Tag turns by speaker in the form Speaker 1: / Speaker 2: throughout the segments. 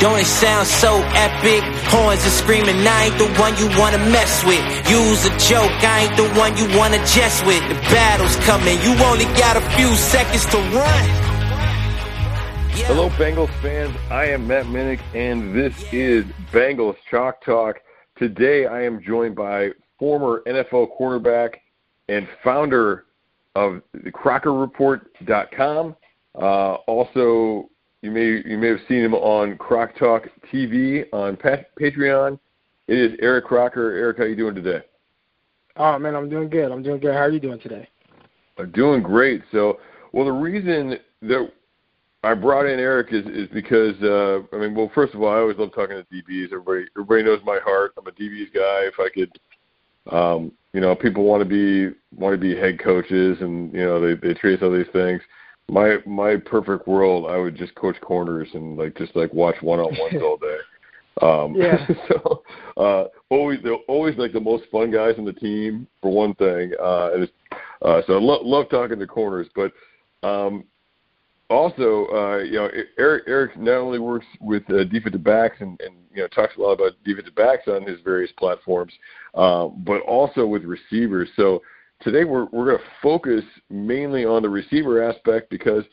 Speaker 1: don't it sound so epic? Horns are screaming, I ain't the one you wanna mess with. Use a joke, I ain't the one you wanna jest with. The battle's coming, you only got a few seconds to run.
Speaker 2: Hello, Bengals fans. I am Matt Minich, and this is Bengals Chalk Talk. Today, I am joined by former NFL quarterback and founder of the CrockerReport.com. Uh, also, you may you may have seen him on Croc Talk TV on pa- Patreon. It is Eric Crocker. Eric, how you doing today?
Speaker 3: Oh man, I'm doing good. I'm doing good. How are you doing today?
Speaker 2: I'm doing great. So, well, the reason that I brought in Eric is is because uh, I mean, well, first of all, I always love talking to DBs. Everybody everybody knows my heart. I'm a DBs guy. If I could, um, you know, people want to be want to be head coaches, and you know, they they trace all these things my my perfect world, I would just coach corners and like just like watch one on ones all day. Um,
Speaker 3: Yeah.
Speaker 2: so uh, always they're always like the most fun guys on the team for one thing. Uh, and it's, uh, so I lo- love talking to corners, but um, also uh, you know Eric Eric not only works with uh, defensive backs and, and you know talks a lot about defensive backs on his various platforms, uh, but also with receivers. So today we're we're going to focus mainly on the receiver aspect because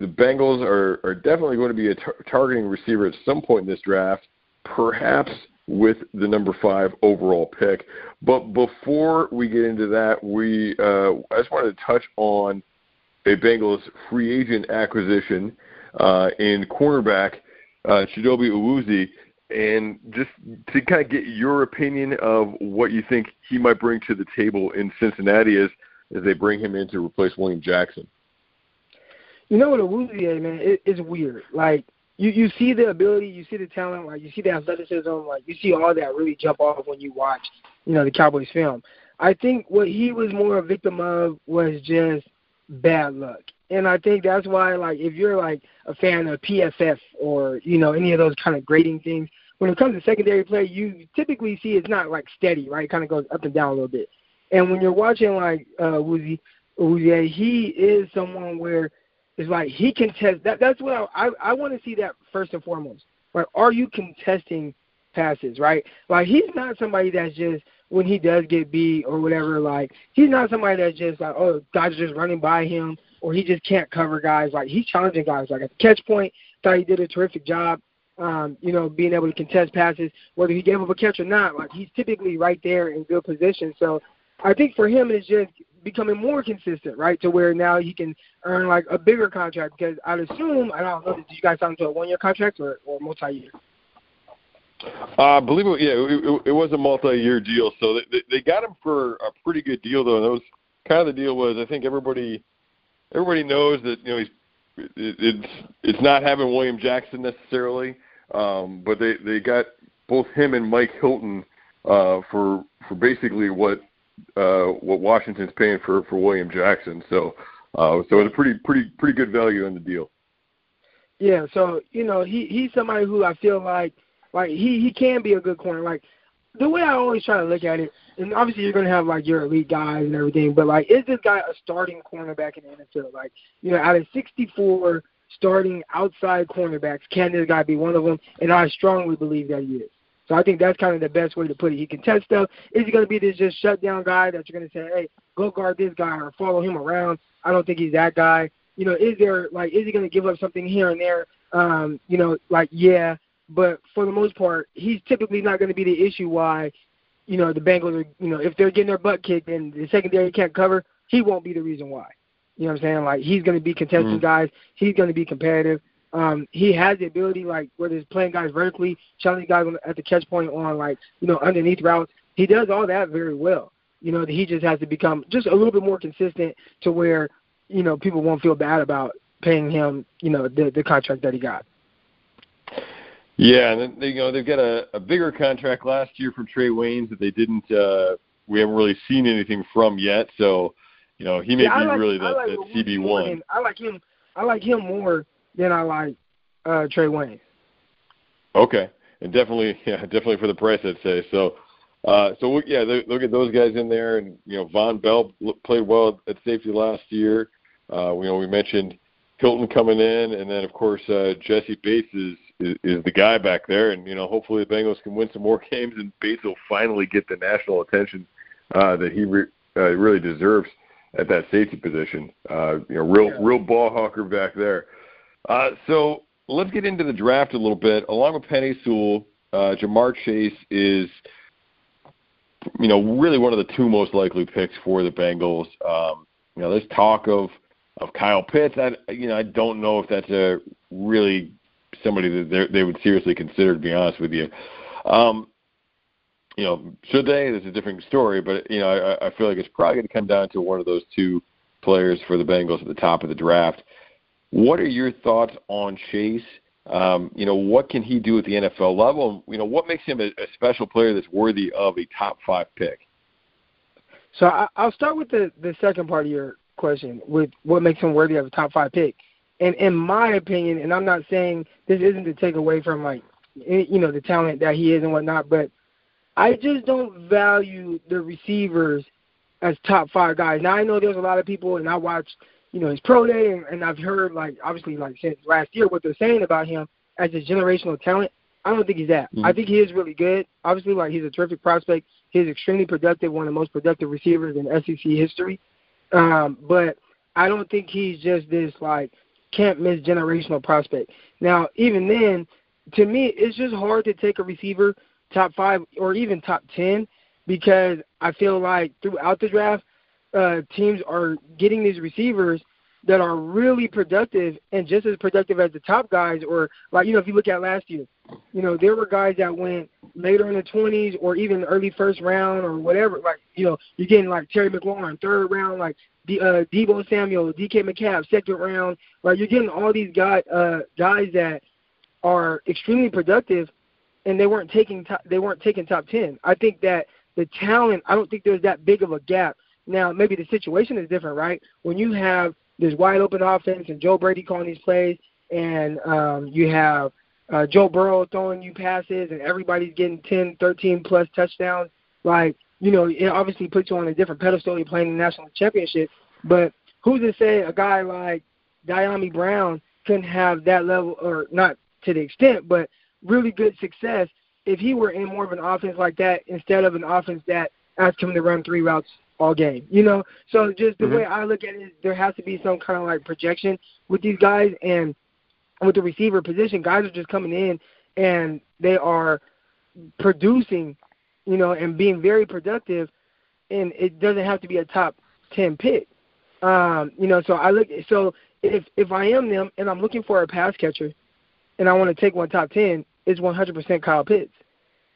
Speaker 2: the Bengals are are definitely going to be a tar- targeting receiver at some point in this draft, perhaps with the number five overall pick. But before we get into that, we uh, I just wanted to touch on a Bengals free agent acquisition uh, in cornerback uh, Chidobe Awuzie and just to kind of get your opinion of what you think he might bring to the table in Cincinnati as as they bring him in to replace William Jackson.
Speaker 3: You know what Awuzie man, it, it's weird. Like you you see the ability, you see the talent, like you see the athleticism, like you see all that really jump off when you watch, you know, the Cowboys film. I think what he was more a victim of was just bad luck. And I think that's why like if you're like a fan of PFF or, you know, any of those kind of grading things, when it comes to secondary play, you typically see it's not like steady, right? It kind of goes up and down a little bit. And when you're watching like uh Woozy, he is someone where it's like he can test that that's what I I, I want to see that first and foremost. Right? Are you contesting passes, right? Like he's not somebody that's just when he does get beat or whatever, like he's not somebody that's just like, oh, guys are just running by him or he just can't cover guys. Like he's challenging guys. Like at the catch point, thought he did a terrific job. Um, you know, being able to contest passes, whether he gave up a catch or not, like he's typically right there in good position. So I think for him it's just becoming more consistent, right? To where now he can earn like a bigger contract because I'd assume I don't know, did you guys sign him to a one year contract or, or multi year?
Speaker 2: Uh, believe it, yeah, it, it, it was a multi-year deal. So they, they got him for a pretty good deal, though. And that was kind of the deal was I think everybody everybody knows that you know he's it, it's it's not having William Jackson necessarily, um, but they they got both him and Mike Hilton uh, for for basically what uh, what Washington's paying for for William Jackson. So uh, so it's a pretty pretty pretty good value in the deal.
Speaker 3: Yeah, so you know he he's somebody who I feel like like he he can be a good corner. Like the way I always try to look at it, and obviously you're gonna have like your elite guys and everything, but like is this guy a starting cornerback in the NFL? Like you know, out of 64 starting outside cornerbacks, can this guy be one of them? And I strongly believe that he is. So I think that's kind of the best way to put it. He can test stuff. Is he going to be this just shut down guy that you're going to say, hey, go guard this guy or follow him around? I don't think he's that guy. You know, is there like is he going to give up something here and there? Um, you know, like yeah, but for the most part, he's typically not going to be the issue why, you know, the Bengals are, you know, if they're getting their butt kicked and the secondary can't cover, he won't be the reason why. You know what I'm saying? Like he's going to be contesting
Speaker 2: Mhm.
Speaker 3: guys. He's going to be competitive. Um, he has the ability, like whether it's playing guys vertically, challenging guys at the catch point on like you know underneath routes. He does all that very well. You know, he just has to become just a little bit more consistent to where you know people won't feel bad about paying him. You know, the the contract that he got.
Speaker 2: Yeah, and then they, you know they've got a, a bigger contract last year from Trae Waynes that they didn't. uh We haven't really seen anything from yet. So, you know, he may
Speaker 3: yeah,
Speaker 2: be
Speaker 3: like,
Speaker 2: really that,
Speaker 3: like
Speaker 2: that CB one.
Speaker 3: I like him. I like him more than I like uh Trae Waynes.
Speaker 2: Okay, and definitely, yeah, definitely for the price, I'd say. So, uh, so yeah, look at those guys in there, and you know, Vonn Bell played well at safety last year. Uh, you know, we mentioned Hilton coming in, and then of course uh, Jessie Bates is, is the guy back there, and you know, hopefully the Bengals can win some more games, and Bates will finally get the national attention uh, that he re- uh, really deserves at that safety position. Uh, you know, real
Speaker 3: yeah.
Speaker 2: real ball hawker back there. Uh, so let's get into the draft a little bit. Along with Penei Sewell, uh, Ja'Marr Chase is, you know, really one of the two most likely picks for the Bengals. Um, you know, there's talk of of Kyle Pitts. I, you know, I don't know if that's a really somebody that they would seriously consider. To be honest with you, um, you know, should they? That's a different story. But you know, I, I feel like it's probably going to come down to one of those two players for the Bengals at the top of the draft. What are your thoughts on Chase? Um, you know, what can he do at the NFL level? You know, what makes him a, a special player that's worthy of a top five pick?
Speaker 3: So I, I'll start with the the second part of your question, with what makes him worthy of a top five pick. And in my opinion, and I'm not saying this isn't to take away from like you know the talent that he is and whatnot, but I just don't value the receivers as top five guys. Now I know there's a lot of people, and I watched you know his pro day, and, and I've heard like obviously like since last year what they're saying about him as a generational talent. I don't think he's that. Mm-hmm. I think he is really good. Obviously, like he's a terrific prospect. He's extremely productive, one of the most productive receivers in SEC history. Um, but I don't think he's just this like can't miss generational prospect. Now, even then, to me, it's just hard to take a receiver top five or even top ten because I feel like throughout the draft, uh, teams are getting these receivers that are really productive and just as productive as the top guys. Or like you know, if you look at last year, you know there were guys that went later in the 20s or even early first round or whatever. Like you know, you're getting like Terry McLaurin third round, like Uh, Deebo Samuel, DK Metcalf second round. right? you're getting all these guys uh, guys that are extremely productive, and they weren't taking top, they weren't taking top ten. I think that the talent, I don't think there's that big of a gap now, maybe the situation is different, right? When you have this wide open offense and Joe Brady calling these plays, and um, you have uh, Joe Burrow throwing you passes, and everybody's getting 10, 13 plus touchdowns, like, you know, it obviously puts you on a different pedestal. You're playing the national championship. But who's to say a guy like Dyami Brown couldn't have that level, or not to the extent, but really good success if he were in more of an offense like that instead of an offense that asked him to run three routes all game. You know, so just the mm-hmm. way I look at it, there has to be some kind of like projection with these guys, and with the receiver position, guys are just coming in and they are producing, you know, and being very productive, and it doesn't have to be a top ten pick. Um, you know, so I look so if if I am them and I'm looking for a pass catcher, and I want to take one top ten, it's 100% Kyle Pitts.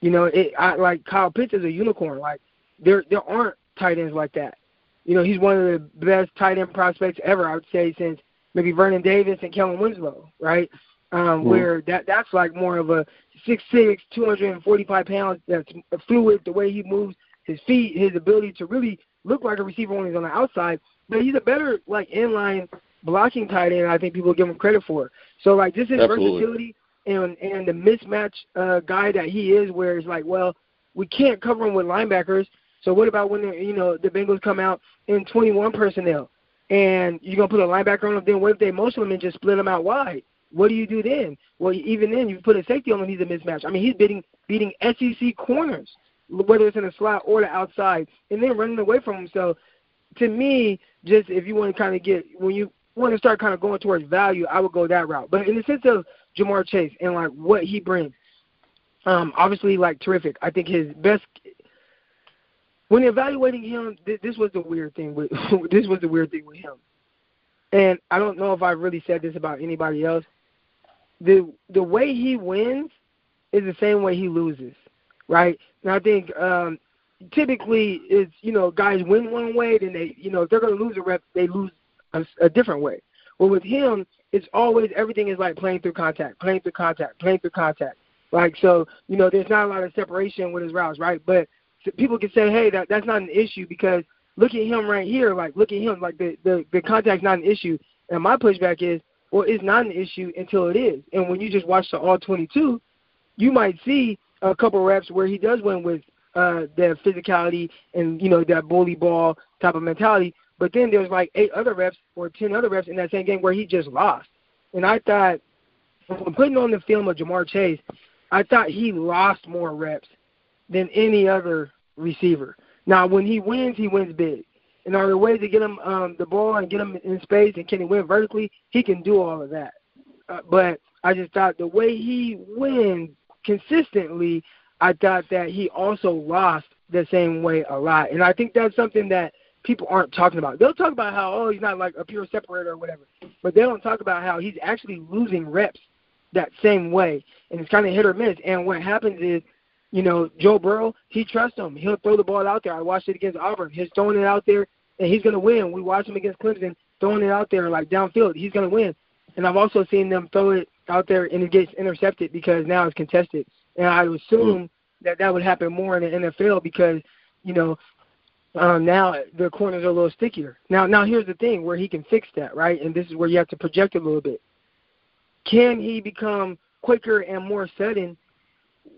Speaker 3: You know, it I like Kyle Pitts is a unicorn. Like there there aren't tight ends like that. You know, he's one of the best tight end prospects ever, I would say, since maybe Vernon Davis and Kellen Winslow, right? Um, mm-hmm. Where that that's like more of a six six, two hundred and forty five pounds. That's fluid. The way he moves his feet, his ability to really look like a receiver when he's on the outside. But he's a better like inline blocking tight end. I think people give him credit for. So like just his
Speaker 2: Absolutely.
Speaker 3: versatility and and the mismatch uh, guy that he is, where it's like, well, we can't cover him with linebackers, so what about when you know the Bengals come out in 21 personnel, and you're gonna put a linebacker on them? Then what if they motion them and just split them out wide? What do you do then? Well, even then, you put a safety on him. He's a mismatch. I mean, he's beating beating SEC corners, whether it's in the slot or the outside, and then running away from him. So, to me, just if you want to kind of get when you want to start kind of going towards value, I would go that route. But in the sense of Ja'Marr Chase and like what he brings, um, obviously like terrific. I think his best when evaluating him, th- this was the weird thing with this was the weird thing with him. And I don't know if I really said this about anybody else. The the way he wins is the same way he loses, right? And I think um, typically it's you know guys win one way, then they you know if they're going to lose a rep, they lose a, a different way. Well, with him, it's always everything is like playing through contact, playing through contact, playing through contact. Like so, you know, there's not a lot of separation with his routes, right? But people can say, hey, that that's not an issue because look at him right here. Like look at him. Like the the the contact's not an issue. And my pushback is, well, it's not an issue until it is. And when you just watch the all 22, you might see a couple reps where he does win with uh that physicality and you know that bully ball type of mentality. But then there's like eight other reps or ten other reps in that same game where he just lost. And I thought when putting on the film of Ja'Marr Chase, I thought he lost more reps than any other receiver. Now when he wins, he wins big. And are there ways to get him um, the ball and get him in space and can he win vertically? He can do all of that. Uh, but I just thought the way he wins consistently, I thought that he also lost the same way a lot. And I think that's something that people aren't talking about. They'll talk about how, oh, he's not like a pure separator or whatever. But they don't talk about how he's actually losing reps that same way. And it's kind of hit or miss. And what happens is, you know, Joe Burrow, he trusts him. He'll throw the ball out there. I watched it against Auburn. He's throwing it out there, and he's going to win. We watched him against Clemson throwing it out there like downfield. He's going to win. And I've also seen them throw it out there and it gets intercepted because now it's contested. And I would assume mm. that that would happen more in the NFL because, you know, um, now the corners are a little stickier. Now, now here's the thing where he can fix that, right? And this is where you have to project a little bit. Can he become quicker and more sudden,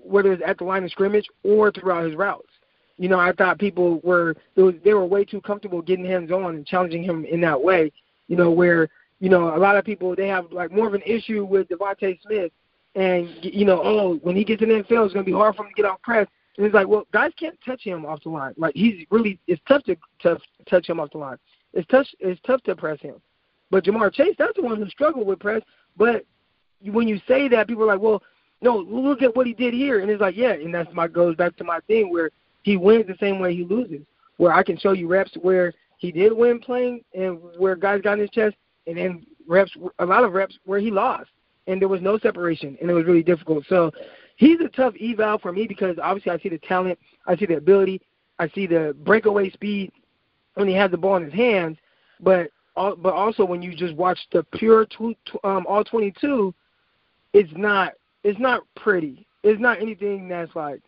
Speaker 3: whether it's at the line of scrimmage or throughout his routes? You know, I thought people were they were way too comfortable getting hands on and challenging him in that way. You know, where you know a lot of people they have like more of an issue with DeVonta Smith, and you know, oh, when he gets in the NFL, it's to be hard for him to get off press. And it's like, well, guys can't touch him off the line. Like he's really, it's tough to tough touch him off the line. It's tough. It's tough to press him. But Ja'Marr Chase, that's the one who struggled with press. But when you say that, people are like, well, no, look at what he did here, and it's like, yeah, and that's my goes back to my thing where he wins the same way he loses. Where I can show you reps where he did win playing, and where guys got in his chest, and then reps, a lot of reps where he lost, and there was no separation, and it was really difficult. So he's a tough eval for me because obviously I see the talent, I see the ability, I see the breakaway speed when he has the ball in his hands, but but also when you just watch the pure two, um, all 22, it's not it's not pretty. It's not anything that's like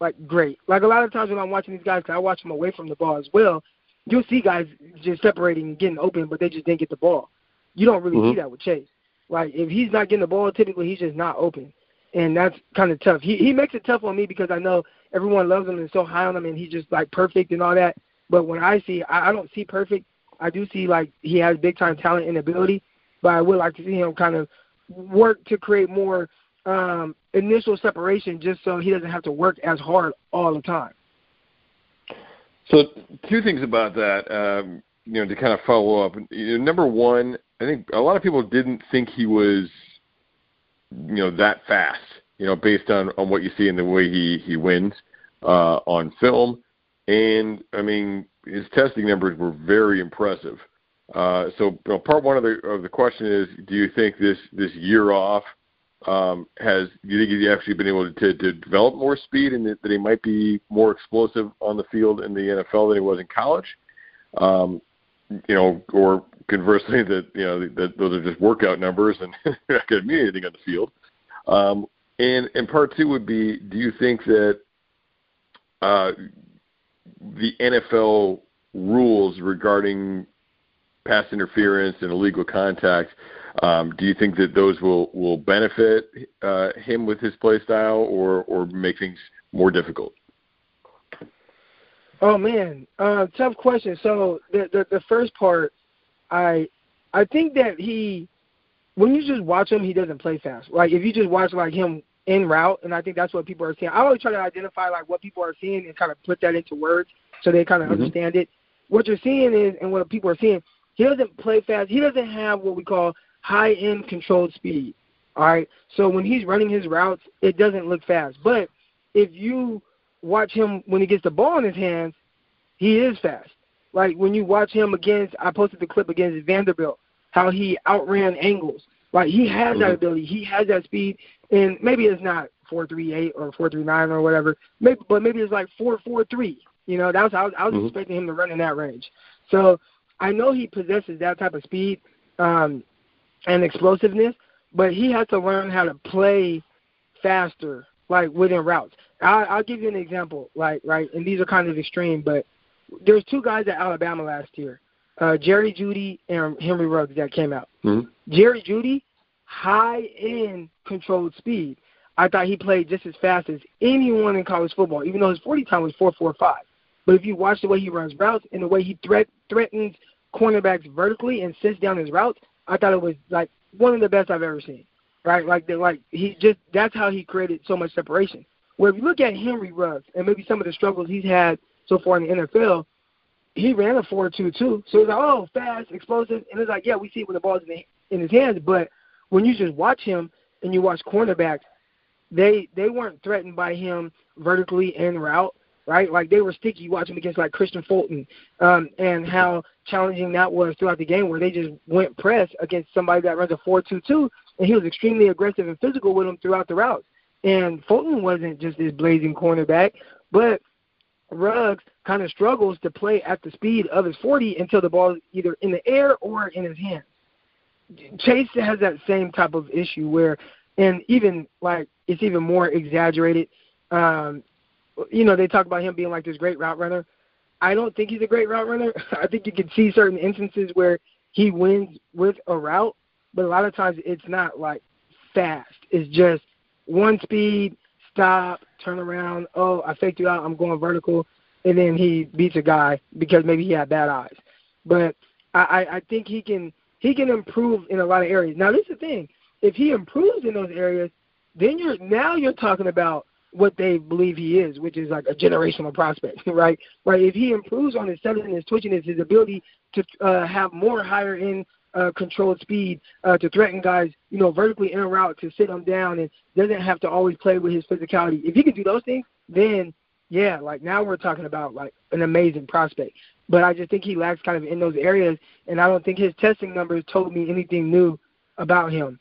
Speaker 3: like great. Like a lot of times when I'm watching these guys, cause I watch them away from the ball as well. You'll see guys just separating and getting open, but they just didn't get the ball. You don't really mm-hmm. see that with Chase. Like if he's not getting the ball, typically he's just not open, and that's kind of tough. He he makes it tough on me because I know everyone loves him and so high on him, and he's just like perfect and all that. But when I see, I, I don't see perfect. I do see like he has big time talent and ability, but I would like to see him kind of work to create more um, initial separation just so he doesn't have to work as hard all the time.
Speaker 2: So, two things about that, um, you know, to kind of follow up. You know, number one, I think a lot of people didn't think he was, you know, that fast. You know, based on on what you see in the way he he wins uh, on film, and I mean his testing numbers were very impressive. Uh, so, you know, part one of the of the question is, do you think this this year off um, has do you think he's actually been able to, to develop more speed and that, that he might be more explosive on the field in the NFL than he was in college? Um, you know, or conversely, that you know that those are just workout numbers and you're not going to mean anything on the field. Um, and and part two would be, do you think that uh, the NFL rules regarding pass interference and illegal contact um, do you think that those will will benefit uh, him with his play style, or or make things more difficult?
Speaker 3: Oh man, uh, tough question. So the, the the first part, I I think that he, when you just watch him, he doesn't play fast. Like if you just watch like him in route, and I think that's what people are seeing. I always try to identify like what people are seeing and kind of put that into words so they kind of mm-hmm. understand it. What you're seeing is, and what people are seeing, he doesn't play fast. He doesn't have what we call high end controlled speed. All right. So when he's running his routes, it doesn't look fast. But if you watch him when he gets the ball in his hands, he is fast. Like when you watch him against, I posted the clip against Vanderbilt, how he outran angles. Like he has that mm-hmm. ability, he has that speed, and maybe it's not four three eight or four three nine or whatever. Maybe, but maybe it's like four four three. You know, that was I was, I was mm-hmm. expecting him to run in that range. So I know he possesses that type of speed um, and explosiveness, but he has to learn how to play faster, like within routes. I, I'll give you an example, like right, and these are kind of extreme, but there's two guys at Alabama last year, uh, Jerry Jeudy and Henry Ruggs that came out.
Speaker 2: Mm-hmm.
Speaker 3: Jerry Jeudy, high end controlled speed. I thought he played just as fast as anyone in college football, even though his 40 time was 4.45. But if you watch the way he runs routes and the way he threat, threatens cornerbacks vertically and sits down his routes, I thought it was like one of the best I've ever seen. Right, like the, like he just that's how he created so much separation. Where if you look at Henry Ruggs and maybe some of the struggles he's had so far in the NFL, he ran a four two two. So it's like, oh, fast, explosive, and it's like, yeah, we see it when the ball's in, the, in his hands. But when you just watch him and you watch cornerbacks, they they weren't threatened by him vertically and route right? Like they were sticky watching against like Kristian Fulton, um, and how challenging that was throughout the game, where they just went press against somebody that runs a four-two-two, and he was extremely aggressive and physical with them throughout the routes. And Fulton wasn't just this blazing cornerback, but Ruggs kind of struggles to play at the speed of his 40 until the ball is either in the air or in his hands. Chase has that same type of issue where, and even like it's even more exaggerated um, you know, they talk about him being like this great route runner. I don't think he's a great route runner. I think you can see certain instances where he wins with a route, but a lot of times it's not like fast. It's just one speed, stop, turn around. Oh, I faked you out. I'm going vertical, and then he beats a guy because maybe he had bad eyes. But I, I think he can he can improve in a lot of areas. Now, this is the thing: if he improves in those areas, then you're now you're talking about what they believe he is, which is like a generational prospect, right? Right. If he improves on his settling, and his twitchiness, his ability to uh, have more higher end uh, controlled speed uh, to threaten guys, you know, vertically in a route to sit them down and doesn't have to always play with his physicality. If he can do those things, then yeah, like now we're talking about like an amazing prospect. But I just think he lacks kind of in those areas, and I don't think his testing numbers told me anything new about him.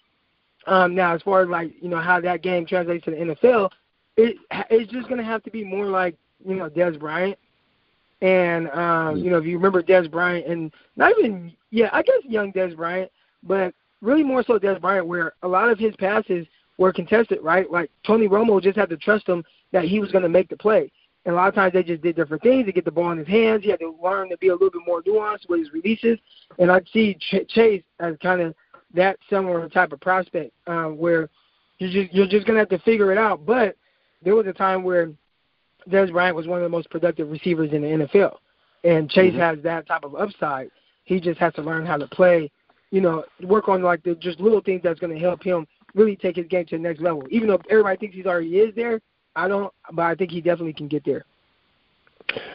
Speaker 3: Um, now, as far as like you know how that game translates to the NFL, it it's just gonna have to be more like you know Dez Bryant, and um, you know if you remember Dez Bryant and not even yeah I guess young Dez Bryant, but really more so Dez Bryant where a lot of his passes were contested, right? Like Tony Romo just had to trust him that he was going to make the play. And a lot of times they just did different things to get the ball in his hands. He had to learn to be a little bit more nuanced with his releases. And I see Ch- Chase as kind of that similar type of prospect um, where you're just you're just gonna have to figure it out. But there was a time where Dez Bryant was one of the most productive receivers in the NFL, and Chase mm-hmm. has that type of upside. He just has to learn how to play, you know, work on like the just little things that's going to help him really take his game to the next level. Even though everybody thinks he's already is there, I don't, but I think he definitely can get there.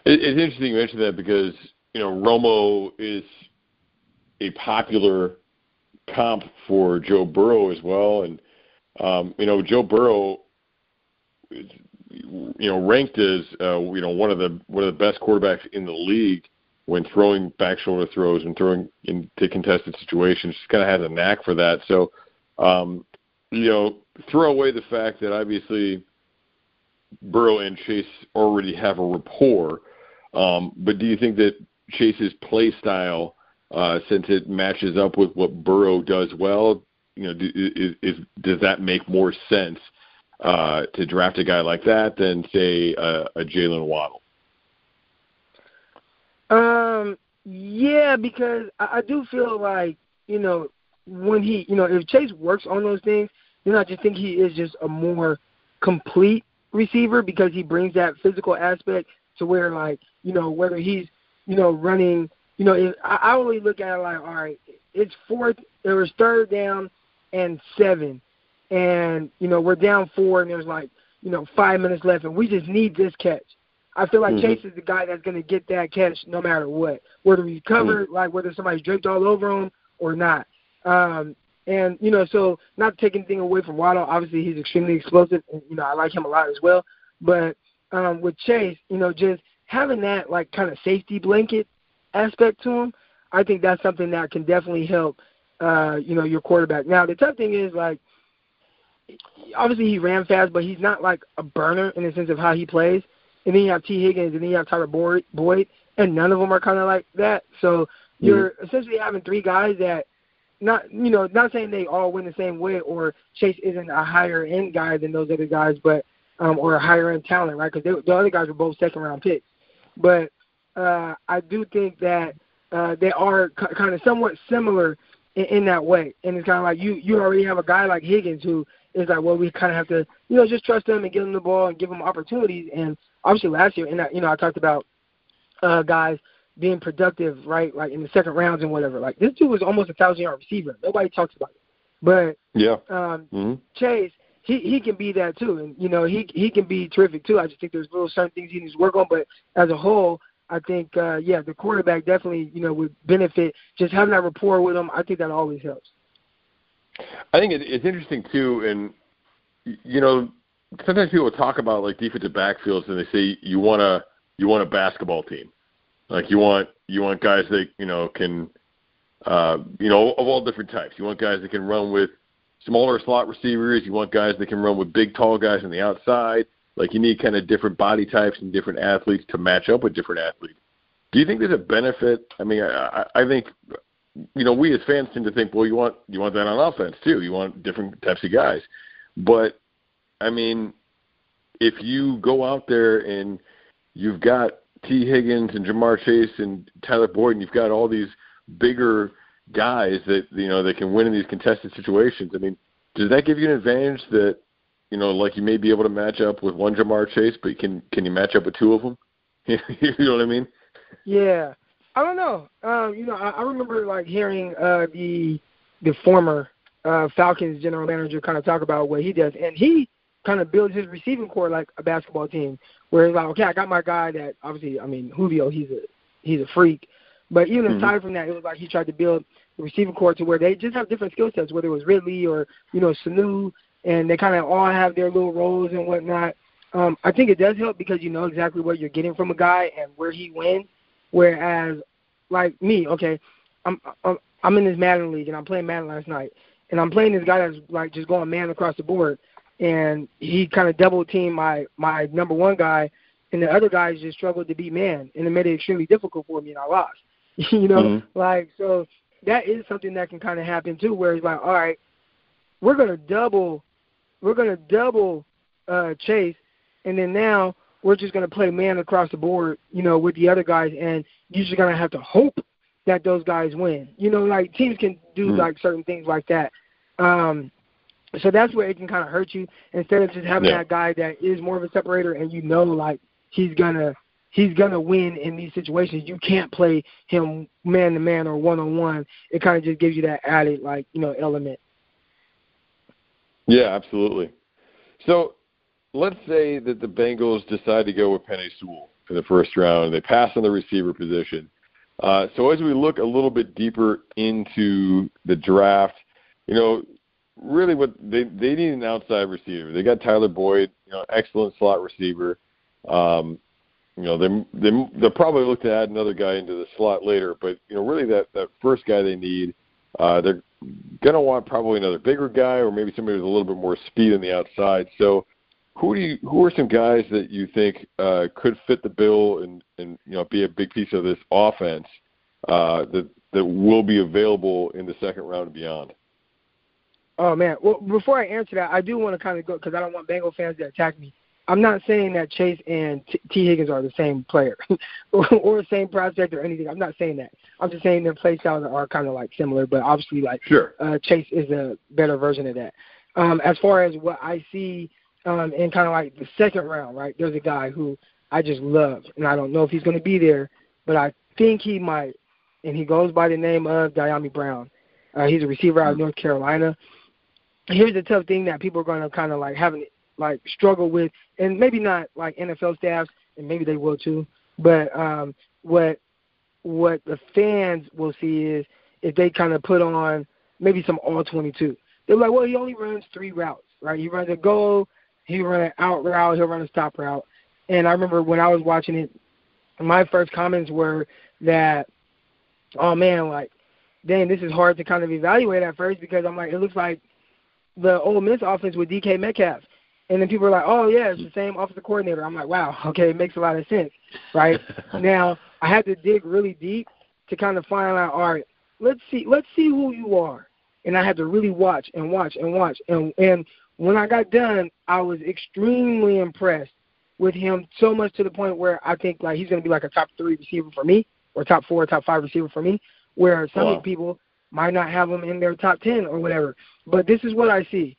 Speaker 2: It's interesting you mention that because you know Romo is a popular comp for Joe Burrow as well, and um, you know Joe Burrow you know ranked as uh, you know one of the one of the best quarterbacks in the league when throwing back shoulder throws and throwing into contested situations. Just kind of has a knack for that. So, um, you know, throw away the fact that obviously Burrow and Chase already have a rapport. Um, but do you think that Chase's play style, uh, since it matches up with what Burrow does well, you know, is, is does that make more sense uh, to draft a guy like that than say a, a Jaylen Waddle?
Speaker 3: Um, yeah, because I, I do feel like you know when he, you know, if Chase works on those things, then I just think he is just a more complete receiver because he brings that physical aspect to where like you know whether he's you know running you know if, I, I only look at it like all right it's fourth it was third down and seven and you know we're down four, and there's like you know five minutes left, and we just need this catch. I feel like mm-hmm. Chase is the guy that's going to get that catch no matter what, whether he's covered, mm-hmm. like whether somebody's draped all over him or not. Um, and you know, so not to take anything away from Waddle, obviously he's extremely explosive, and you know I like him a lot as well. But um, with Chase, you know, just having that like kind of safety blanket aspect to him, I think that's something that can definitely help, uh, you know, your quarterback. Now the tough thing is like obviously he ran fast, but he's not like a burner in the sense of how he plays. And then you have Tee Higgins, and then you have Tyler Boyd, Boyd and none of them are kind of like that. So mm-hmm. you're essentially having three guys that not you know not saying they all win the same way or Chase isn't a higher end guy than those other guys, but um, or a higher end talent, right? Because the other guys were both second round picks. But uh, I do think that uh, they are c- kind of somewhat similar in, in that way. And it's kind of like you you already have a guy like Higgins who is like, well, we kind of have to you know just trust him and give him the ball and give him opportunities. And obviously last year, and I, you know I talked about uh, guys being productive, right? Like in the second rounds and whatever. Like this dude was almost a thousand yard receiver. Nobody talks about it. But
Speaker 2: yeah,
Speaker 3: um,
Speaker 2: mm-hmm.
Speaker 3: Chase, he he can be that too, and you know he he can be terrific too. I just think there's little certain things he needs to work on, but as a whole, I think uh, yeah, the quarterback definitely you know would benefit just having that rapport with him. I think that always helps.
Speaker 2: I think it, it's interesting too, and you know sometimes people talk about like defensive backfields and they say you want a you want a basketball team like you want you want guys that you know can uh, you know of all different types. You want guys that can run with smaller slot receivers. You want guys that can run with big tall guys on the outside. Like you need kind of different body types and different athletes to match up with different athletes. Do you think there's a benefit? I mean, I, I think you know we as fans tend to think, well, you want you want that on offense too. You want different types of guys, but I mean, if you go out there and you've got Tee Higgins and Ja'Marr Chase and Tyler Boyd, and you've got all these bigger guys that you know that can win in these contested situations. I mean, does that give you an advantage that you know, like you may be able to match up with one Ja'Marr Chase, but can can you match up with two of them? you know what I mean?
Speaker 3: Yeah, I don't know. Um, you know, I, I remember like hearing uh, the the former uh, Falcons general manager kind of talk about what he does, and he kind of builds his receiving corps like a basketball team, where it's like, okay, I got my guy that obviously, I mean, Julio, he's a he's a freak, but even mm-hmm. aside from that, it was like he tried to build the receiving corps to where they just have different skill sets, whether it was Ridley or you know Sanu, and they kind of all have their little roles and whatnot. Um, I think it does help because you know exactly what you're getting from a guy and where he wins. Whereas, like me, okay, I'm I'm, I'm in this Madden league and I'm playing Madden last night, and I'm playing this guy that's like just going man across the board and he kind of double teamed my my number one guy, and the other guys just struggled to beat man, and it made it extremely difficult for me, and I lost. you know,
Speaker 2: mm-hmm.
Speaker 3: like so that is something that can kind of happen too, where it's like, all right, we're gonna double, we're gonna double uh, Chase, and then now we're just gonna play man across the board, you know, with the other guys, and you're just gonna have to hope that those guys win. You know, like teams can do mm-hmm. like certain things like that. Um, so that's where it can kind of hurt you instead of just having
Speaker 2: yeah.
Speaker 3: that guy that is more of a separator and you know like he's gonna he's gonna win in these situations. You can't play him man to man or one on one. It kind of just gives you that added like you know element.
Speaker 2: Yeah, absolutely. So let's say that the Bengals decide to go with Penei Sewell in the first round. and They pass on the receiver position. Uh, so as we look a little bit deeper into the draft, you know, really what they they need an outside receiver. They got Tyler Boyd, you know, excellent slot receiver. Um, you know, they they they'll probably look to add another guy into the slot later, but you know, really that that first guy they need, uh, they're gonna want probably another bigger guy or maybe somebody with a little bit more speed on the outside. So, who do you who are some guys that you think uh, could fit the bill and and you know be a big piece of this offense uh, that that will be available in the second round and beyond?
Speaker 3: Oh man. Well, before I answer that, I do want to kind of go because I don't want Bengal fans to attack me. I'm not saying that Chase and T, Tee Higgins are the same player or, or the same prospect or anything. I'm not saying that. I'm just saying their play styles are kind of like similar, but obviously like
Speaker 2: sure.
Speaker 3: uh, Chase is a better version of that. Um, as far as what I see um, in kind of like the second round, right? There's a guy who I just love, and I don't know if he's going to be there, but I think he might. And he goes by the name of Dyami Brown. Uh, he's a receiver out of North Carolina here's the tough thing that people are going to kind of like having like struggle with, and maybe not like NFL staffs, and maybe they will too. But um, what what the fans will see is if they kind of put on maybe some all 22. They're like, well, he only runs three routes, right? He runs a go, he run an out route, he'll run a stop route. And I remember when I was watching it, my first comments were that, oh man, like, dang, this is hard to kind of evaluate at first because I'm like, it looks like the Ole Miss offense with DK Metcalf. And then people are like, oh, yeah, it's the same offensive coordinator. I'm like, wow, okay, it makes a lot of sense, right? now, I had to dig really deep to kind of find out, all right, let's see, let's see who you are. And I had to really watch and watch and watch. And, and when I got done, I was extremely impressed with him so much to the point where I think like he's going to be like a top three receiver for me or top four, top five receiver for me, where some wow. people might not have him in their top 10 or whatever. But this is what I see.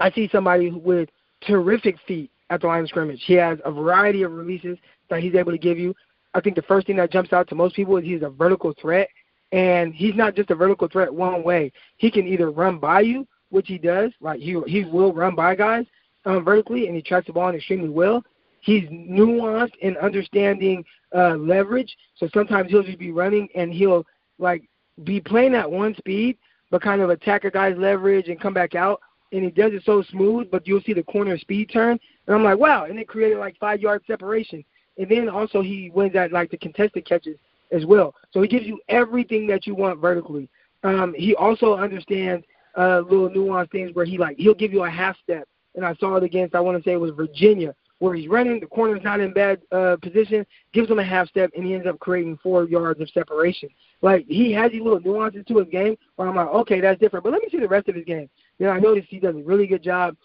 Speaker 3: I see somebody with terrific feet at the line of scrimmage. He has a variety of releases that he's able to give you. I think the first thing that jumps out to most people is he's a vertical threat, and he's not just a vertical threat one way. He can either run by you, which he does, like he he will run by guys um, vertically, and he tracks the ball extremely well. He's nuanced in understanding uh, leverage, so sometimes he'll just be running and he'll like be playing at one speed, but kind of attack a guy's leverage and come back out. And he does it so smooth, but you'll see the corner speed turn. And I'm like, wow. And it created like five yard separation. And then also he wins at like the contested catches as well. So he gives you everything that you want vertically. Um, he also understands uh, little nuanced things where he like he'll give you a half step. And I saw it against I want to say it was Virginia where he's running, the corner's not in bad uh, position, gives him a half step, and he ends up creating four yards of separation. Like he has these little nuances to his game where I'm like, okay, that's different. But let me see the rest of his game. You know, I noticed he does a really good job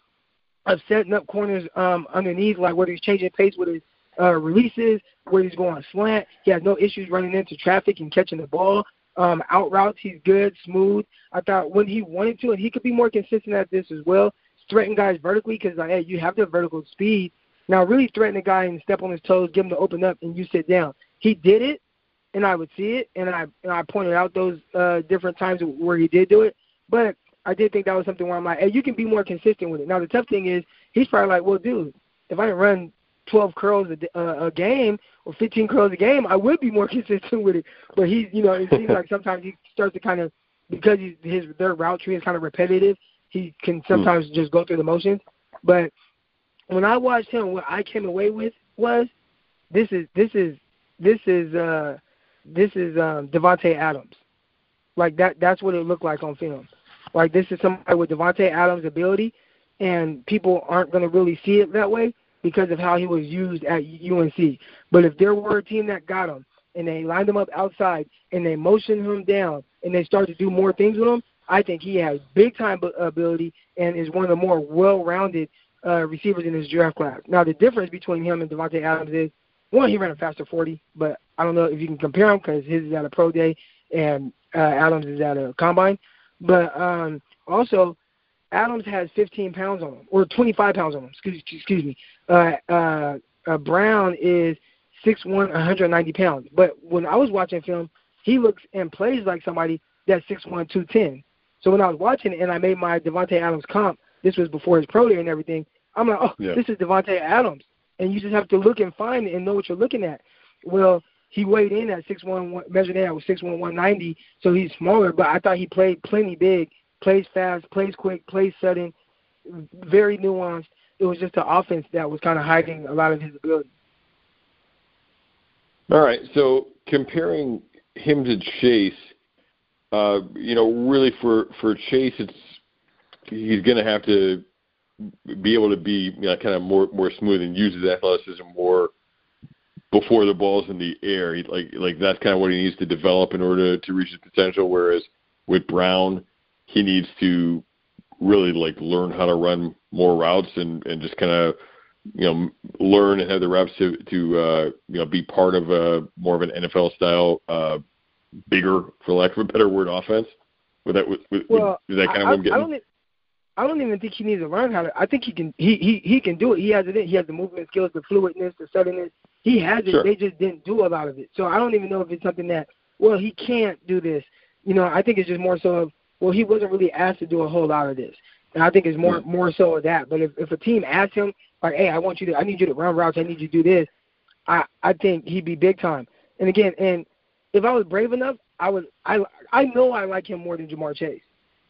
Speaker 3: of setting up corners um, underneath, like whether he's changing pace with his uh, releases, where he's going slant. He has no issues running into traffic and catching the ball. Um, out routes, he's good, smooth. I thought when he wanted to, and he could be more consistent at this as well, threaten guys vertically because like, hey, you have the vertical speed. Now, really threaten a guy and step on his toes, give him to open up, and you sit down. He did it, and I would see it, and I and I pointed out those uh, different times where he did do it. But I did think that was something where I'm like, hey, you can be more consistent with it. Now the tough thing is, he's probably like, well, dude, if I didn't run 12 curls a, uh, a game or 15 curls a game, I would be more consistent with it. But he's, you know, it seems like sometimes he starts to kind of because he's, his their route tree is kind of repetitive. He can hmm. sometimes mm. just go through the motions. But when I watched him, what I came away with was this is this is this is uh this is um, Davante Adams. Like that. That's what it looked like on film. Like this is somebody with Davante Adams' ability, and people aren't going to really see it that way because of how he was used at UNC. But if there were a team that got him and they lined him up outside and they motioned him down and they started to do more things with him, I think he has big time ability and is one of the more well-rounded uh, receivers in this draft class. Now the difference between him and Davante Adams is one, he ran a faster 40, but I don't know if you can compare them because his is at a pro day and uh, Adams is at a combine. But um, also, Adams has 15 pounds on him, or 25 pounds on him. Excuse, excuse me. Uh, uh, uh, Brown is 6'1", 190 pounds. But when I was watching film, he looks and plays like somebody that's 6'1", 210. So when I was watching it and I made my Davante Adams comp, this was before his pro day and everything. I'm like, oh, yeah. this is Davante Adams and you just have to look and find it and know what you're looking at. Well, he weighed in at six one measured in at six one one ninety, so he's smaller. But I thought he played plenty big, plays fast, plays quick, plays sudden, very nuanced. It was just the offense that was kind of hiding a lot of his ability.
Speaker 2: All right, so comparing him to Chase, uh, you know, really for for Chase, it's he's going to have to be able to be you know, kind of more more smooth and use his athleticism more before the ball's in the air. He, like like that's kind of what he needs to develop in order to reach his potential. Whereas with Brown, he needs to really like learn how to run more routes and and just kind of you know learn and have the reps to to uh, you know be part of a more of an NFL style uh, bigger, for lack of a better word, offense. With that, with, with,
Speaker 3: well,
Speaker 2: is that kind of
Speaker 3: I,
Speaker 2: what I'm getting?
Speaker 3: I don't, I don't even think he needs to learn how to. I think he can. He he he can do it. He has it. He has the movement skills, the fluidness, the suddenness. He has it.
Speaker 2: Sure.
Speaker 3: They just didn't do a lot of it. So I don't even know if it's something that. Well, he can't do this. You know, I think it's just more so of. Well, he wasn't really asked to do a whole lot of this, and I think it's more more so of that. But if if a team asks him like, hey, I want you to, I need you to run routes, I need you to do this, I I think he'd be big time. And again, and if I was brave enough, I would. I I know I like him more than Ja'Marr Chase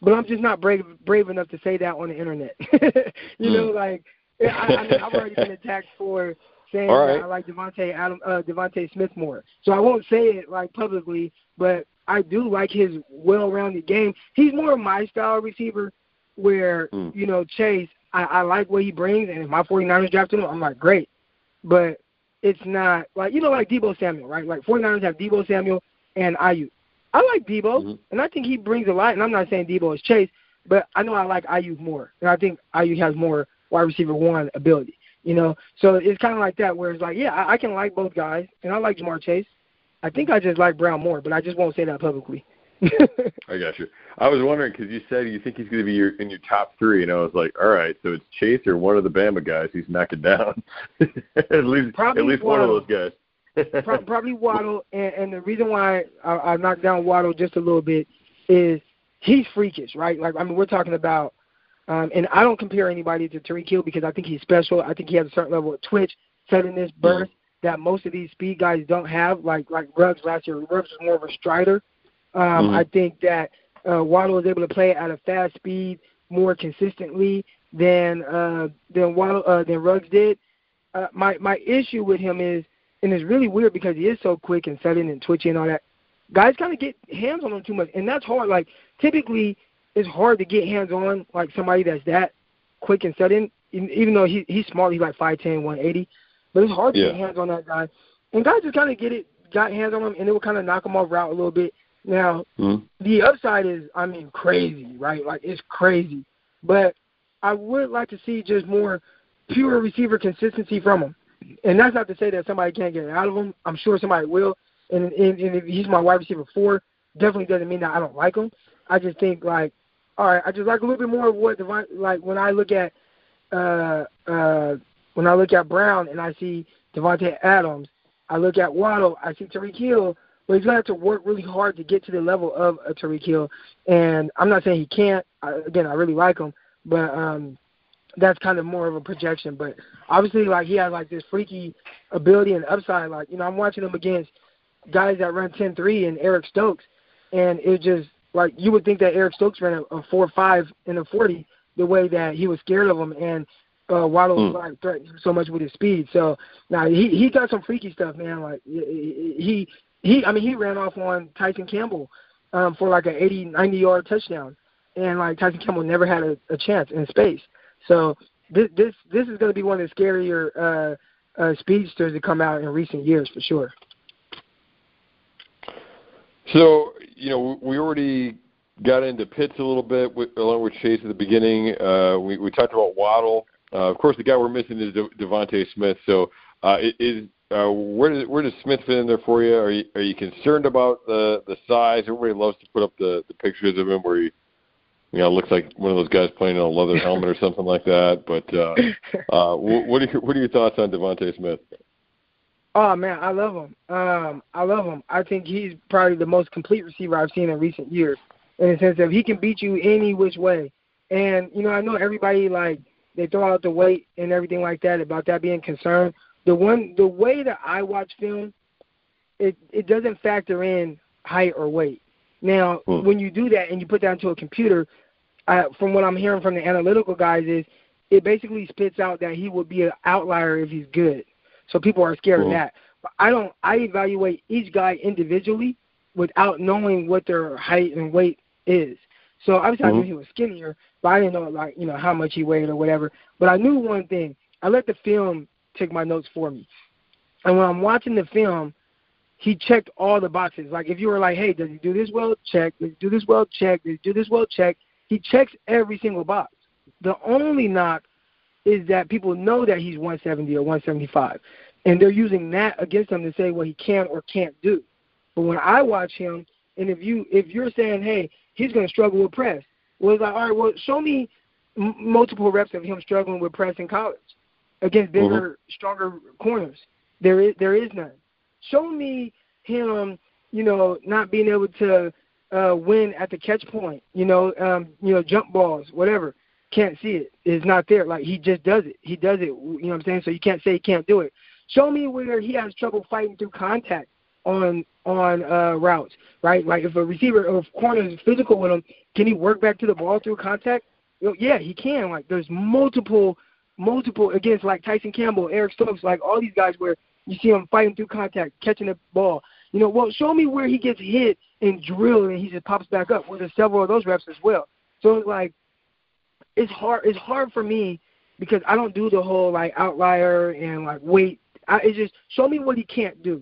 Speaker 3: but I'm just not brave brave enough to say that on the internet. you mm. know, like I, I mean, I've already been attacked for saying
Speaker 2: right.
Speaker 3: that I like Devonte Adam uh, DeVonta Smith more. So I won't say it like publicly, but I do like his well-rounded game. He's more of my style receiver where
Speaker 2: Mm.
Speaker 3: you know Chase, I, I like what he brings, and if my 49ers drafted him, I'm like great, but it's not like you know like Deebo Samuel, right? Like 49ers have Deebo Samuel and Aiyuk. I like Deebo,
Speaker 2: Mhm.
Speaker 3: and I think he brings a lot. And I'm not saying Deebo is Chase, but I know I like Aiyuk more, and I think Aiyuk has more wide receiver one ability. You know, so it's kind of like that, where it's like, yeah, I, I can like both guys, and I like Ja'Marr Chase. I think I just like Brown more, but I just won't say that publicly.
Speaker 2: I got you. I was wondering because you said you think he's going to be your, in your top three, and I was like, all right, so it's Chase or one of the Bama guys he's knocking down. at least,
Speaker 3: Probably
Speaker 2: at least one of those guys.
Speaker 3: Pro- probably Waddle, and, and the reason why I, I knocked down Waddle just a little bit is he's freakish, right? Like I mean, we're talking about, um, and I don't compare anybody to Tyreek Hill because I think he's special. I think he has a certain level of twitch, suddenness, burst that most of these speed guys don't have. Like like Ruggs last year, Ruggs was more of a strider. Um,
Speaker 2: Mhm.
Speaker 3: I think that uh, Waddle was able to play at a fast speed more consistently than uh, than Waddle uh, than Ruggs did. Uh, my my issue with him is, and it's really weird because he is so quick and sudden and twitchy and all that. Guys kind of get hands on him too much, and that's hard. Like typically, it's hard to get hands on like somebody that's that quick and sudden. Even though he he's small, he's like five ten, one eighty, but it's hard to
Speaker 2: Yeah.
Speaker 3: get hands on that guy. And guys just kind of get it, got hands on him, and it will kind of knock him off route a little bit. Now
Speaker 2: Mhm.
Speaker 3: the upside is, I mean, crazy, right? Like it's crazy. But I would like to see just more pure receiver consistency from him. And that's not to say that somebody can't get it out of him. I'm sure somebody will. And, and, and if he's my wide receiver four, definitely doesn't mean that I don't like him. I just think like, all right, I just like a little bit more of what Devon, like when I look at uh uh when I look at Brown and I see Davante Adams, I look at Waddle, I see Tyreek Hill, but he's gonna have to work really hard to get to the level of a Tyreek Hill. And I'm not saying he can't. I, again, I really like him, but um, that's kind of more of a projection. But obviously, like he has like this freaky ability and upside. Like you know, I'm watching him against guys that run 10-3 and Eric Stokes, and it just like you would think that Eric Stokes ran a, a four five in a 40 the way that he was scared of him and. Uh, Waddle
Speaker 2: Hmm.
Speaker 3: like threatening him so much with his speed. So now he he got some freaky stuff, man. Like he he I mean he ran off on Tyson Campbell um, for like an 80, 90 yard touchdown, and like Tyson Campbell never had a, a chance in space. So this this this is going to be one of the scarier uh, uh, speedsters to come out in recent years for sure.
Speaker 2: So, you know, we already got into Pitts a little bit with, along with Chase at the beginning. Uh, we, we talked about Waddle. Uh, of course, the guy we're missing is De- DeVonta Smith. So, uh, is uh, where does where does Smith fit in there for you? Are you are you concerned about the the size? Everybody loves to put up the the pictures of him where he, you know, looks like one of those guys playing in a leather helmet or something like that. But uh, uh, what are your, what are your thoughts on DeVonta Smith?
Speaker 3: Oh man, I love him. Um, I love him. I think he's probably the most complete receiver I've seen in recent years. In the sense of he can beat you any which way. And you know, I know everybody like they throw out the weight and everything like that about that being concerned. The one, the way that I watch film, it it doesn't factor in height or weight. Now,
Speaker 2: Hmm.
Speaker 3: when you do that and you put that into a computer, uh, from what I'm hearing from the analytical guys is it basically spits out that he would be an outlier if he's good. So people are scared of that. But I don't. I evaluate each guy individually without knowing what their height and weight is. So obviously I knew
Speaker 2: mm-hmm.
Speaker 3: he was skinnier, but I didn't know like you know how much he weighed or whatever. But I knew one thing. I let the film take my notes for me. And when I'm watching the film, he checked all the boxes. Like if you were like, hey, does he do this well? Check. Does he do this well? Check. Does he do this well? Check. He checks every single box. The only knock is that people know that he's 170 or 175, and they're using that against him to say what he can or can't do. But when I watch him, and if you if you're saying, hey, he's going to struggle with press, well, it's like, all right, well, show me m- multiple reps of him struggling with press in college against bigger, stronger corners. There is there is none. Show me him, you know, not being able to uh, win at the catch point. You know, um, you know, jump balls, whatever. Can't see it. It's not there. Like he just does it. He does it. You know what I'm saying? So you can't say he can't do it. Show me where he has trouble fighting through contact on on uh, routes, right? Like if a receiver or if corner is physical with him, can he work back to the ball through contact? You know, yeah, he can. Like there's multiple, multiple against like Tyson Campbell, Eric Stokes, like all these guys where you see him fighting through contact, catching the ball. You know, well, show me where he gets hit and drilled and he just pops back up. Well, there's several of those reps as well. So it's like it's hard. It's hard for me because I don't do the whole like outlier and like wait. I, it's just show me what he can't do.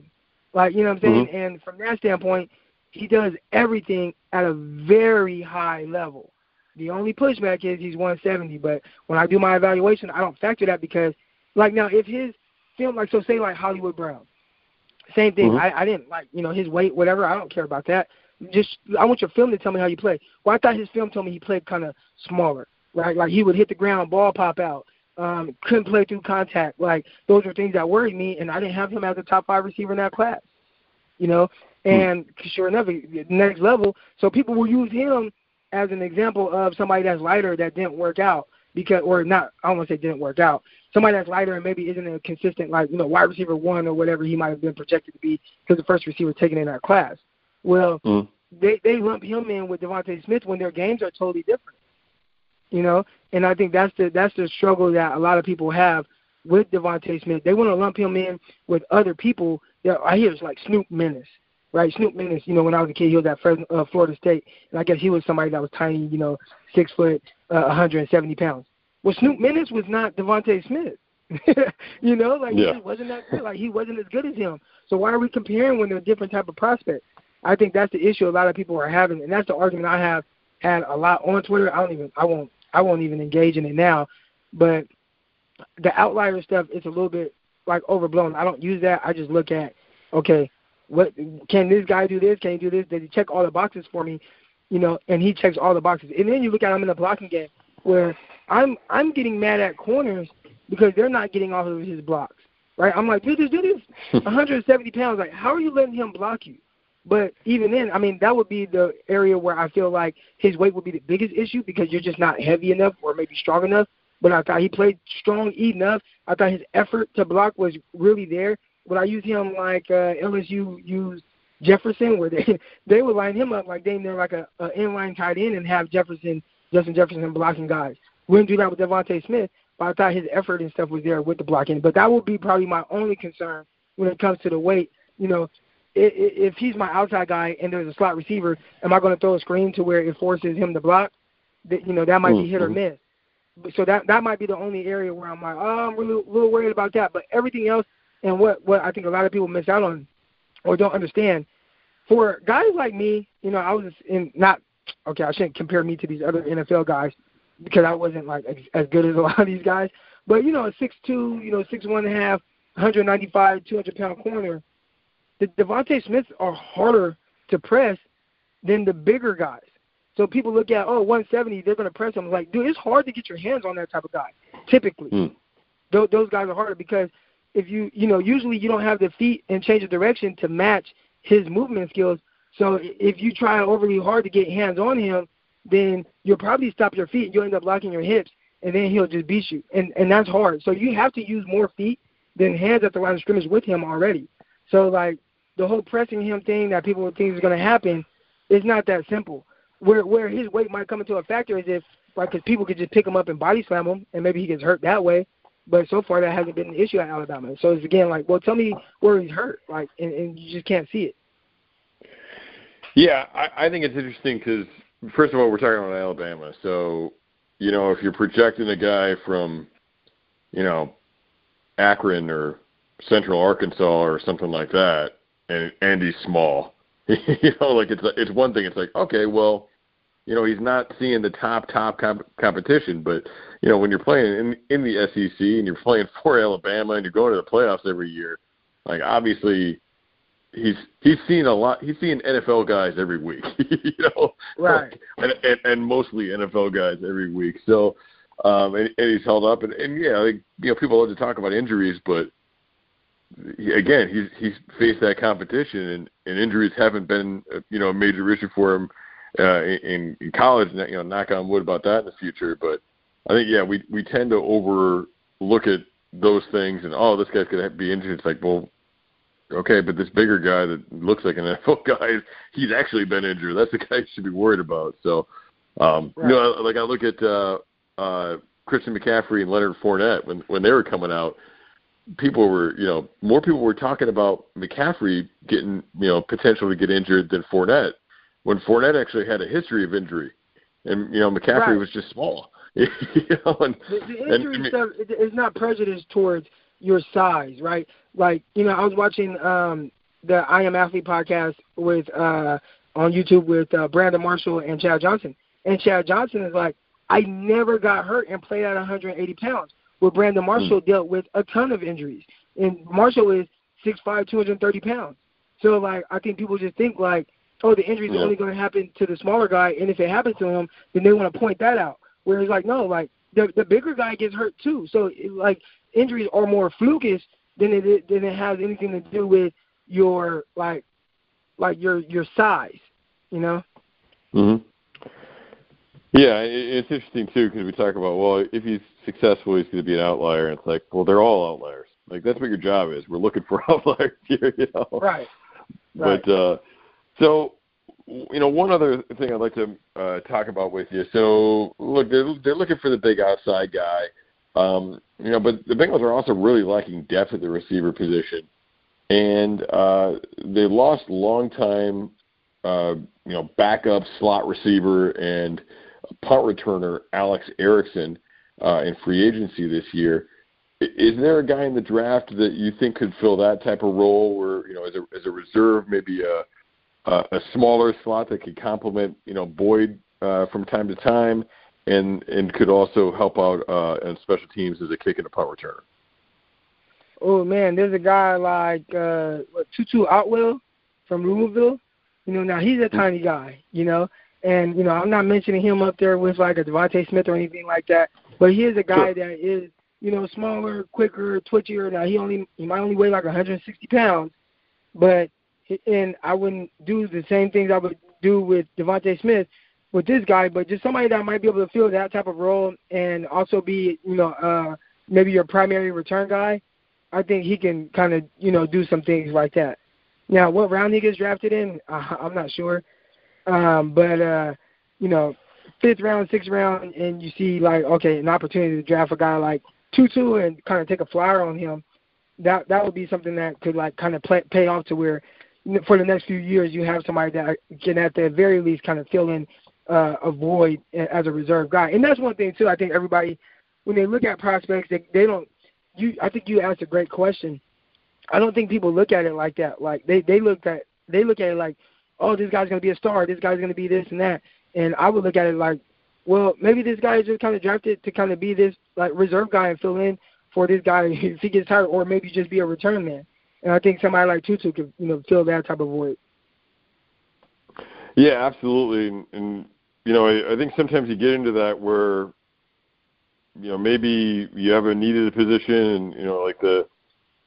Speaker 3: Like you know what I'm saying.
Speaker 2: Mm-hmm.
Speaker 3: And from that standpoint, he does everything at a very high level. The only pushback is he's 170. But when I do my evaluation, I don't factor that because, like now, if his film, like so, say like Hollywood Brown, same thing.
Speaker 2: Mhm.
Speaker 3: I, I didn't like you know his weight, whatever. I don't care about that. Just I want your film to tell me how you play. Well, I thought his film told me he played kind of smaller, right? Like he would hit the ground, ball pop out, um, couldn't play through contact. Like those are things that worried me, and I didn't have him as a top five receiver in that class. You know, and sure enough, next level. So people will use him as an example of somebody that's lighter that didn't work out because, or not. I don't want to say didn't work out. Somebody that's lighter and maybe isn't a consistent like you know wide receiver one or whatever he might have been projected to be because the first receiver taken in that class. Well,
Speaker 2: Mm.
Speaker 3: they they lump him in with DeVonta Smith when their games are totally different. You know, and I think that's the that's the struggle that a lot of people have with DeVonta Smith. They want to lump him in with other people that I hear it's like Snoop Minnis, right? Snoop Minnis. You know, when I was a kid, he was at Fresno, uh, Florida State, and I guess he was somebody that was tiny. You know, six foot, uh, 170 pounds. Well, Snoop Minnis was not DeVonta Smith. you know, like he
Speaker 2: Yeah.
Speaker 3: just wasn't that good. Like he wasn't as good as him. So why are we comparing when they're a different type of prospects? I think that's the issue a lot of people are having, and that's the argument I have had a lot on Twitter. I don't even, I won't, I won't even engage in it now. But the outlier stuff is a little bit like overblown. I don't use that. I just look at, okay, what can this guy do? This can he do this? Does he check all the boxes for me? You know, and he checks all the boxes. And then you look at him in the blocking game, where I'm I'm getting mad at corners because they're not getting off of his blocks. Right? I'm like, dude, this dude is 170 pounds. Like, how are you letting him block you? But even then, I mean, that would be the area where I feel like his weight would be the biggest issue because you're just not heavy enough or maybe strong enough. But I thought he played strong enough. I thought his effort to block was really there. But I use him like uh, LSU used Jefferson, where they they would line him up like they they're like a, a inline tight end and have Jefferson, Justin Jefferson blocking guys. Wouldn't do that with DeVonta Smith, but I thought his effort and stuff was there with the blocking. But that would be probably my only concern when it comes to the weight. You know, if he's my outside guy and there's a slot receiver, am I going to throw a screen to where it forces him to block? That you know that might be hit or
Speaker 2: Mhm.
Speaker 3: miss. So that that might be the only area where I'm like, oh, I'm really a little worried about that. But everything else, and what what I think a lot of people miss out on or don't understand, for guys like me, you know, I was in not okay. I shouldn't compare me to these other NFL guys because I wasn't like as, as good as a lot of these guys. But you know, a six two, you know, six one and a half, 195, 200 pound corner. The DeVonta Smiths are harder to press than the bigger guys. So people look at, oh, 170, they're going to press him. Like, dude, it's hard to get your hands on that type of guy. Typically,
Speaker 2: Mm.
Speaker 3: Tho- those guys are harder because if you, you know, usually you don't have the feet and change of direction to match his movement skills. So if you try overly hard to get hands on him, then you'll probably stop your feet. You'll end up locking your hips, and then he'll just beat you, and and that's hard. So you have to use more feet than hands at the line of scrimmage with him already. So like the whole pressing him thing that people think is going to happen, is not that simple. Where where his weight might come into a factor is if like because people could just pick him up and body slam him, and maybe he gets hurt that way. But so far that hasn't been an issue at Alabama. So it's again like, well, tell me where he's hurt, like, and, and you just can't see it.
Speaker 2: Yeah, I, I think it's interesting because first of all, we're talking about Alabama, so you know if you're projecting a guy from, you know, Akron or Central Arkansas or something like that, and and he's small, you know, like it's it's one thing. It's like okay, well, you know, he's not seeing the top top comp- competition, but you know when you're playing in in the SEC and you're playing for Alabama and you're going to the playoffs every year, like obviously he's he's seen a lot. He's seen NFL guys every week, you know,
Speaker 3: Right.
Speaker 2: and, and and mostly NFL guys every week. So, um, and, and he's held up, and, and yeah, like, you know, people love to talk about injuries, but he- again, he's he's faced that competition, and, and injuries haven't been uh, you know a major issue for him uh, in, in college. You know, knock on wood about that in the future, but I think yeah, we we tend to overlook at those things, and oh, this guy's gonna be injured. It's like, well, okay, but this bigger guy that looks like an NFL guy, he's actually been injured. That's the guy you should be worried about. So, um,
Speaker 3: Right.
Speaker 2: you know, like I look at uh, uh, Christian McCaffrey and Leonard Fournette when when they were coming out. People were, you know, more people were talking about McCaffrey getting, you know, potential to get injured than Fournette. When Fournette actually had a history of injury, and you know McCaffrey
Speaker 3: Right.
Speaker 2: was just small. you know, and,
Speaker 3: the, the injury and, stuff is not prejudiced towards your size, right? Like, you know, I was watching um the I Am Athlete podcast with uh on YouTube with uh, Brandon Marshall and Chad Johnson. And Chad Johnson is like, I never got hurt and played at 180 pounds. Where Brandon Marshall mm. dealt with a ton of injuries, and Marshall is 6'5", 230 pounds. So like, I think people just think like, oh, the injuries yeah. are only going to happen to the smaller guy, and if it happens to him, then they want to point that out. Where Whereas like, no, like the the bigger guy gets hurt too. So it, like, injuries are more flukish than it than it has anything to do with your like like your your size, you know.
Speaker 2: Mhm. Yeah, it's interesting too because we talk about well, if he's successful, he's going to be an outlier, and it's like, well, they're all outliers. Like that's what your job is. We're looking for outliers here, you know.
Speaker 3: Right.
Speaker 2: right. But uh, so you know, one other thing I'd like to uh, talk about with you. So look, they're they're looking for the big outside guy. Um, you know, but the Bengals are also really lacking depth at the receiver position, and uh, they lost longtime, uh, you know, backup slot receiver and punt returner Alex Erickson uh, in free agency this year. Is there a guy in the draft that you think could fill that type of role, where you know, as a as a reserve, maybe a a, a smaller slot that could complement you know Boyd uh, from time to time, and and could also help out uh, in special teams as a kick and a punt returner?
Speaker 3: Oh man, there's a guy like uh, what, Tutu Atwell from Louisville. You know, now he's a tiny guy. You know, and you know, I'm not mentioning him up there with like a DeVonta Smith or anything like that, but he is a guy that is you know smaller, quicker, twitchier. Now he only he might only weigh like 160 pounds, but and I wouldn't do the same things I would do with DeVonta Smith with this guy, but just somebody that might be able to fill that type of role and also be you know uh maybe your primary return guy. I think he can kind of you know do some things like that. Now, what round he gets drafted in, uh, I'm not sure. Um, but uh, you know, fifth round, sixth round, and you see like okay, an opportunity to draft a guy like Tutu and kind of take a flyer on him. That that would be something that could like kind of play, pay off to where for the next few years you have somebody that can at the very least kind of fill in uh, a void as a reserve guy. And that's one thing too. I think everybody when they look at prospects, they they don't. You I think you asked a great question. I don't think people look at it like that. Like they they look at they look at it like oh, this guy's going to be a star, this guy's going to be this and that. And I would look at it like, well, maybe this guy is just kind of drafted to kind of be this like reserve guy and fill in for this guy if he gets tired, or maybe just be a return man. And I think somebody like Tutu could, you know, fill that type of void.
Speaker 2: Yeah, absolutely. And, and you know, I, I think sometimes you get into that where, you know, maybe you have a needed position, and you know, like the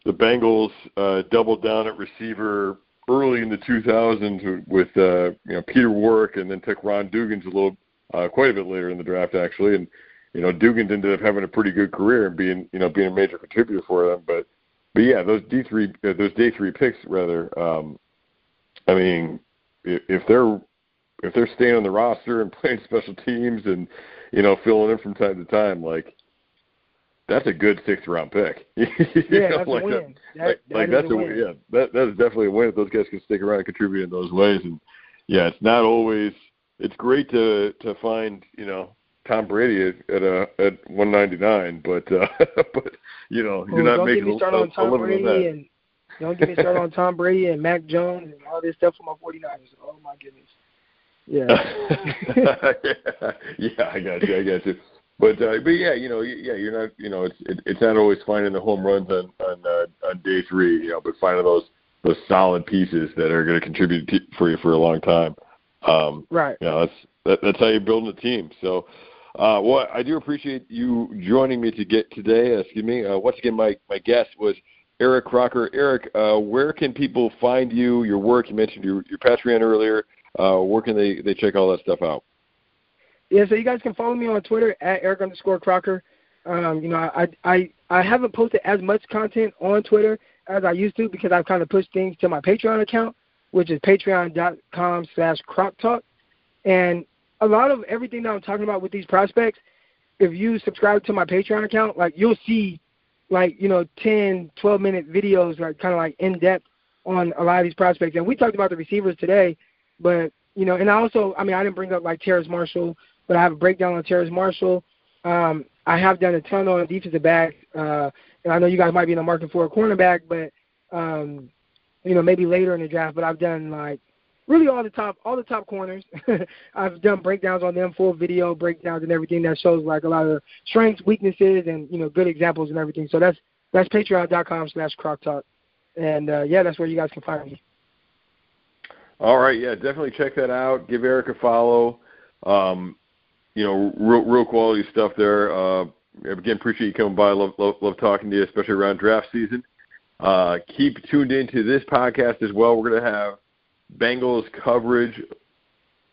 Speaker 2: the Bengals uh, doubled down at receiver early in the 2000s with uh, you know Peter Warrick, and then took Ron Dugans a little uh, quite a bit later in the draft actually, and you know Dugans ended up having a pretty good career and being you know being a major contributor for them. But but yeah, those D three uh, those day three picks rather. Um, I mean, if, if they're if they're staying on the roster and playing special teams and you know filling in from time to time, like that's a good sixth round pick.
Speaker 3: yeah,
Speaker 2: know,
Speaker 3: that's
Speaker 2: like
Speaker 3: a win. That, like,
Speaker 2: that like that's
Speaker 3: a, win.
Speaker 2: yeah, that that is definitely a win if those guys can stick around and contribute in those ways. And yeah, it's not always. It's great to to find you know Tom Brady at, at a at 199, but uh, but you know you're not
Speaker 3: don't
Speaker 2: making
Speaker 3: get me started
Speaker 2: a,
Speaker 3: on Tom
Speaker 2: a
Speaker 3: Brady
Speaker 2: on
Speaker 3: and don't get me started on Tom Brady and Mac Jones and all this stuff for my 49ers. Oh my goodness. Yeah.
Speaker 2: yeah, yeah, I got you. I got you. But uh, but yeah, you know, yeah, you're not, you know, it's it, it's not always finding the home runs on on uh, on day three, you know, but finding those those solid pieces that are going to contribute for you for a long time. Um,
Speaker 3: right.
Speaker 2: Yeah, you know, that's that, that's how you're building a team. So, uh, well, I do appreciate you joining me to get today. Uh, excuse me. Uh, once again, my my guest was Eric Crocker. Eric, uh, where can people find you, your work? You mentioned your your Patreon earlier. Uh, where can they they check all that stuff out?
Speaker 3: Yeah, so you guys can follow me on Twitter at Eric underscore Crocker. Um, you know, I, I I haven't posted as much content on Twitter as I used to because I've kind of pushed things to my Patreon account, which is patreon.com slash croctalk. And a lot of everything that I'm talking about with these prospects, if you subscribe to my Patreon account, like you'll see like, you know, 10, 12 minute videos, like kind of like in depth on a lot of these prospects. And we talked about the receivers today, but, you know, and I also, I mean, I didn't bring up like Terrace Marshall but I have a breakdown on Terrace Marshall. Um, I have done a ton on defensive back. Uh, and I know you guys might be in the market for a cornerback, but um, you know maybe later in the draft. But I've done like really all the top all the top corners. I've done breakdowns on them, full video breakdowns and everything that shows like a lot of strengths, weaknesses, and you know good examples and everything. So that's that's patreon.com slash croc talk, and uh, yeah, that's where you guys can find me.
Speaker 2: All right, yeah, definitely check that out. Give Eric a follow. Um, you know, real, real quality stuff there. Uh, again, appreciate you coming by. Love, love, love talking to you, especially around draft season. Uh, keep tuned into this podcast as well. We're going to have Bengals coverage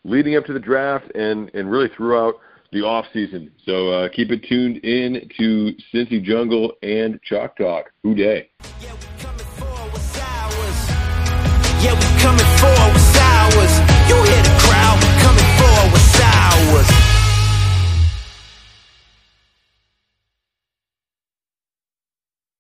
Speaker 2: leading up to the draft and, and really throughout the off season. So uh, keep it tuned in to Cincy Jungle and Chalk Talk. Who Dey? Yeah, we coming for what's ours. Yeah, we coming for what's ours. You hear the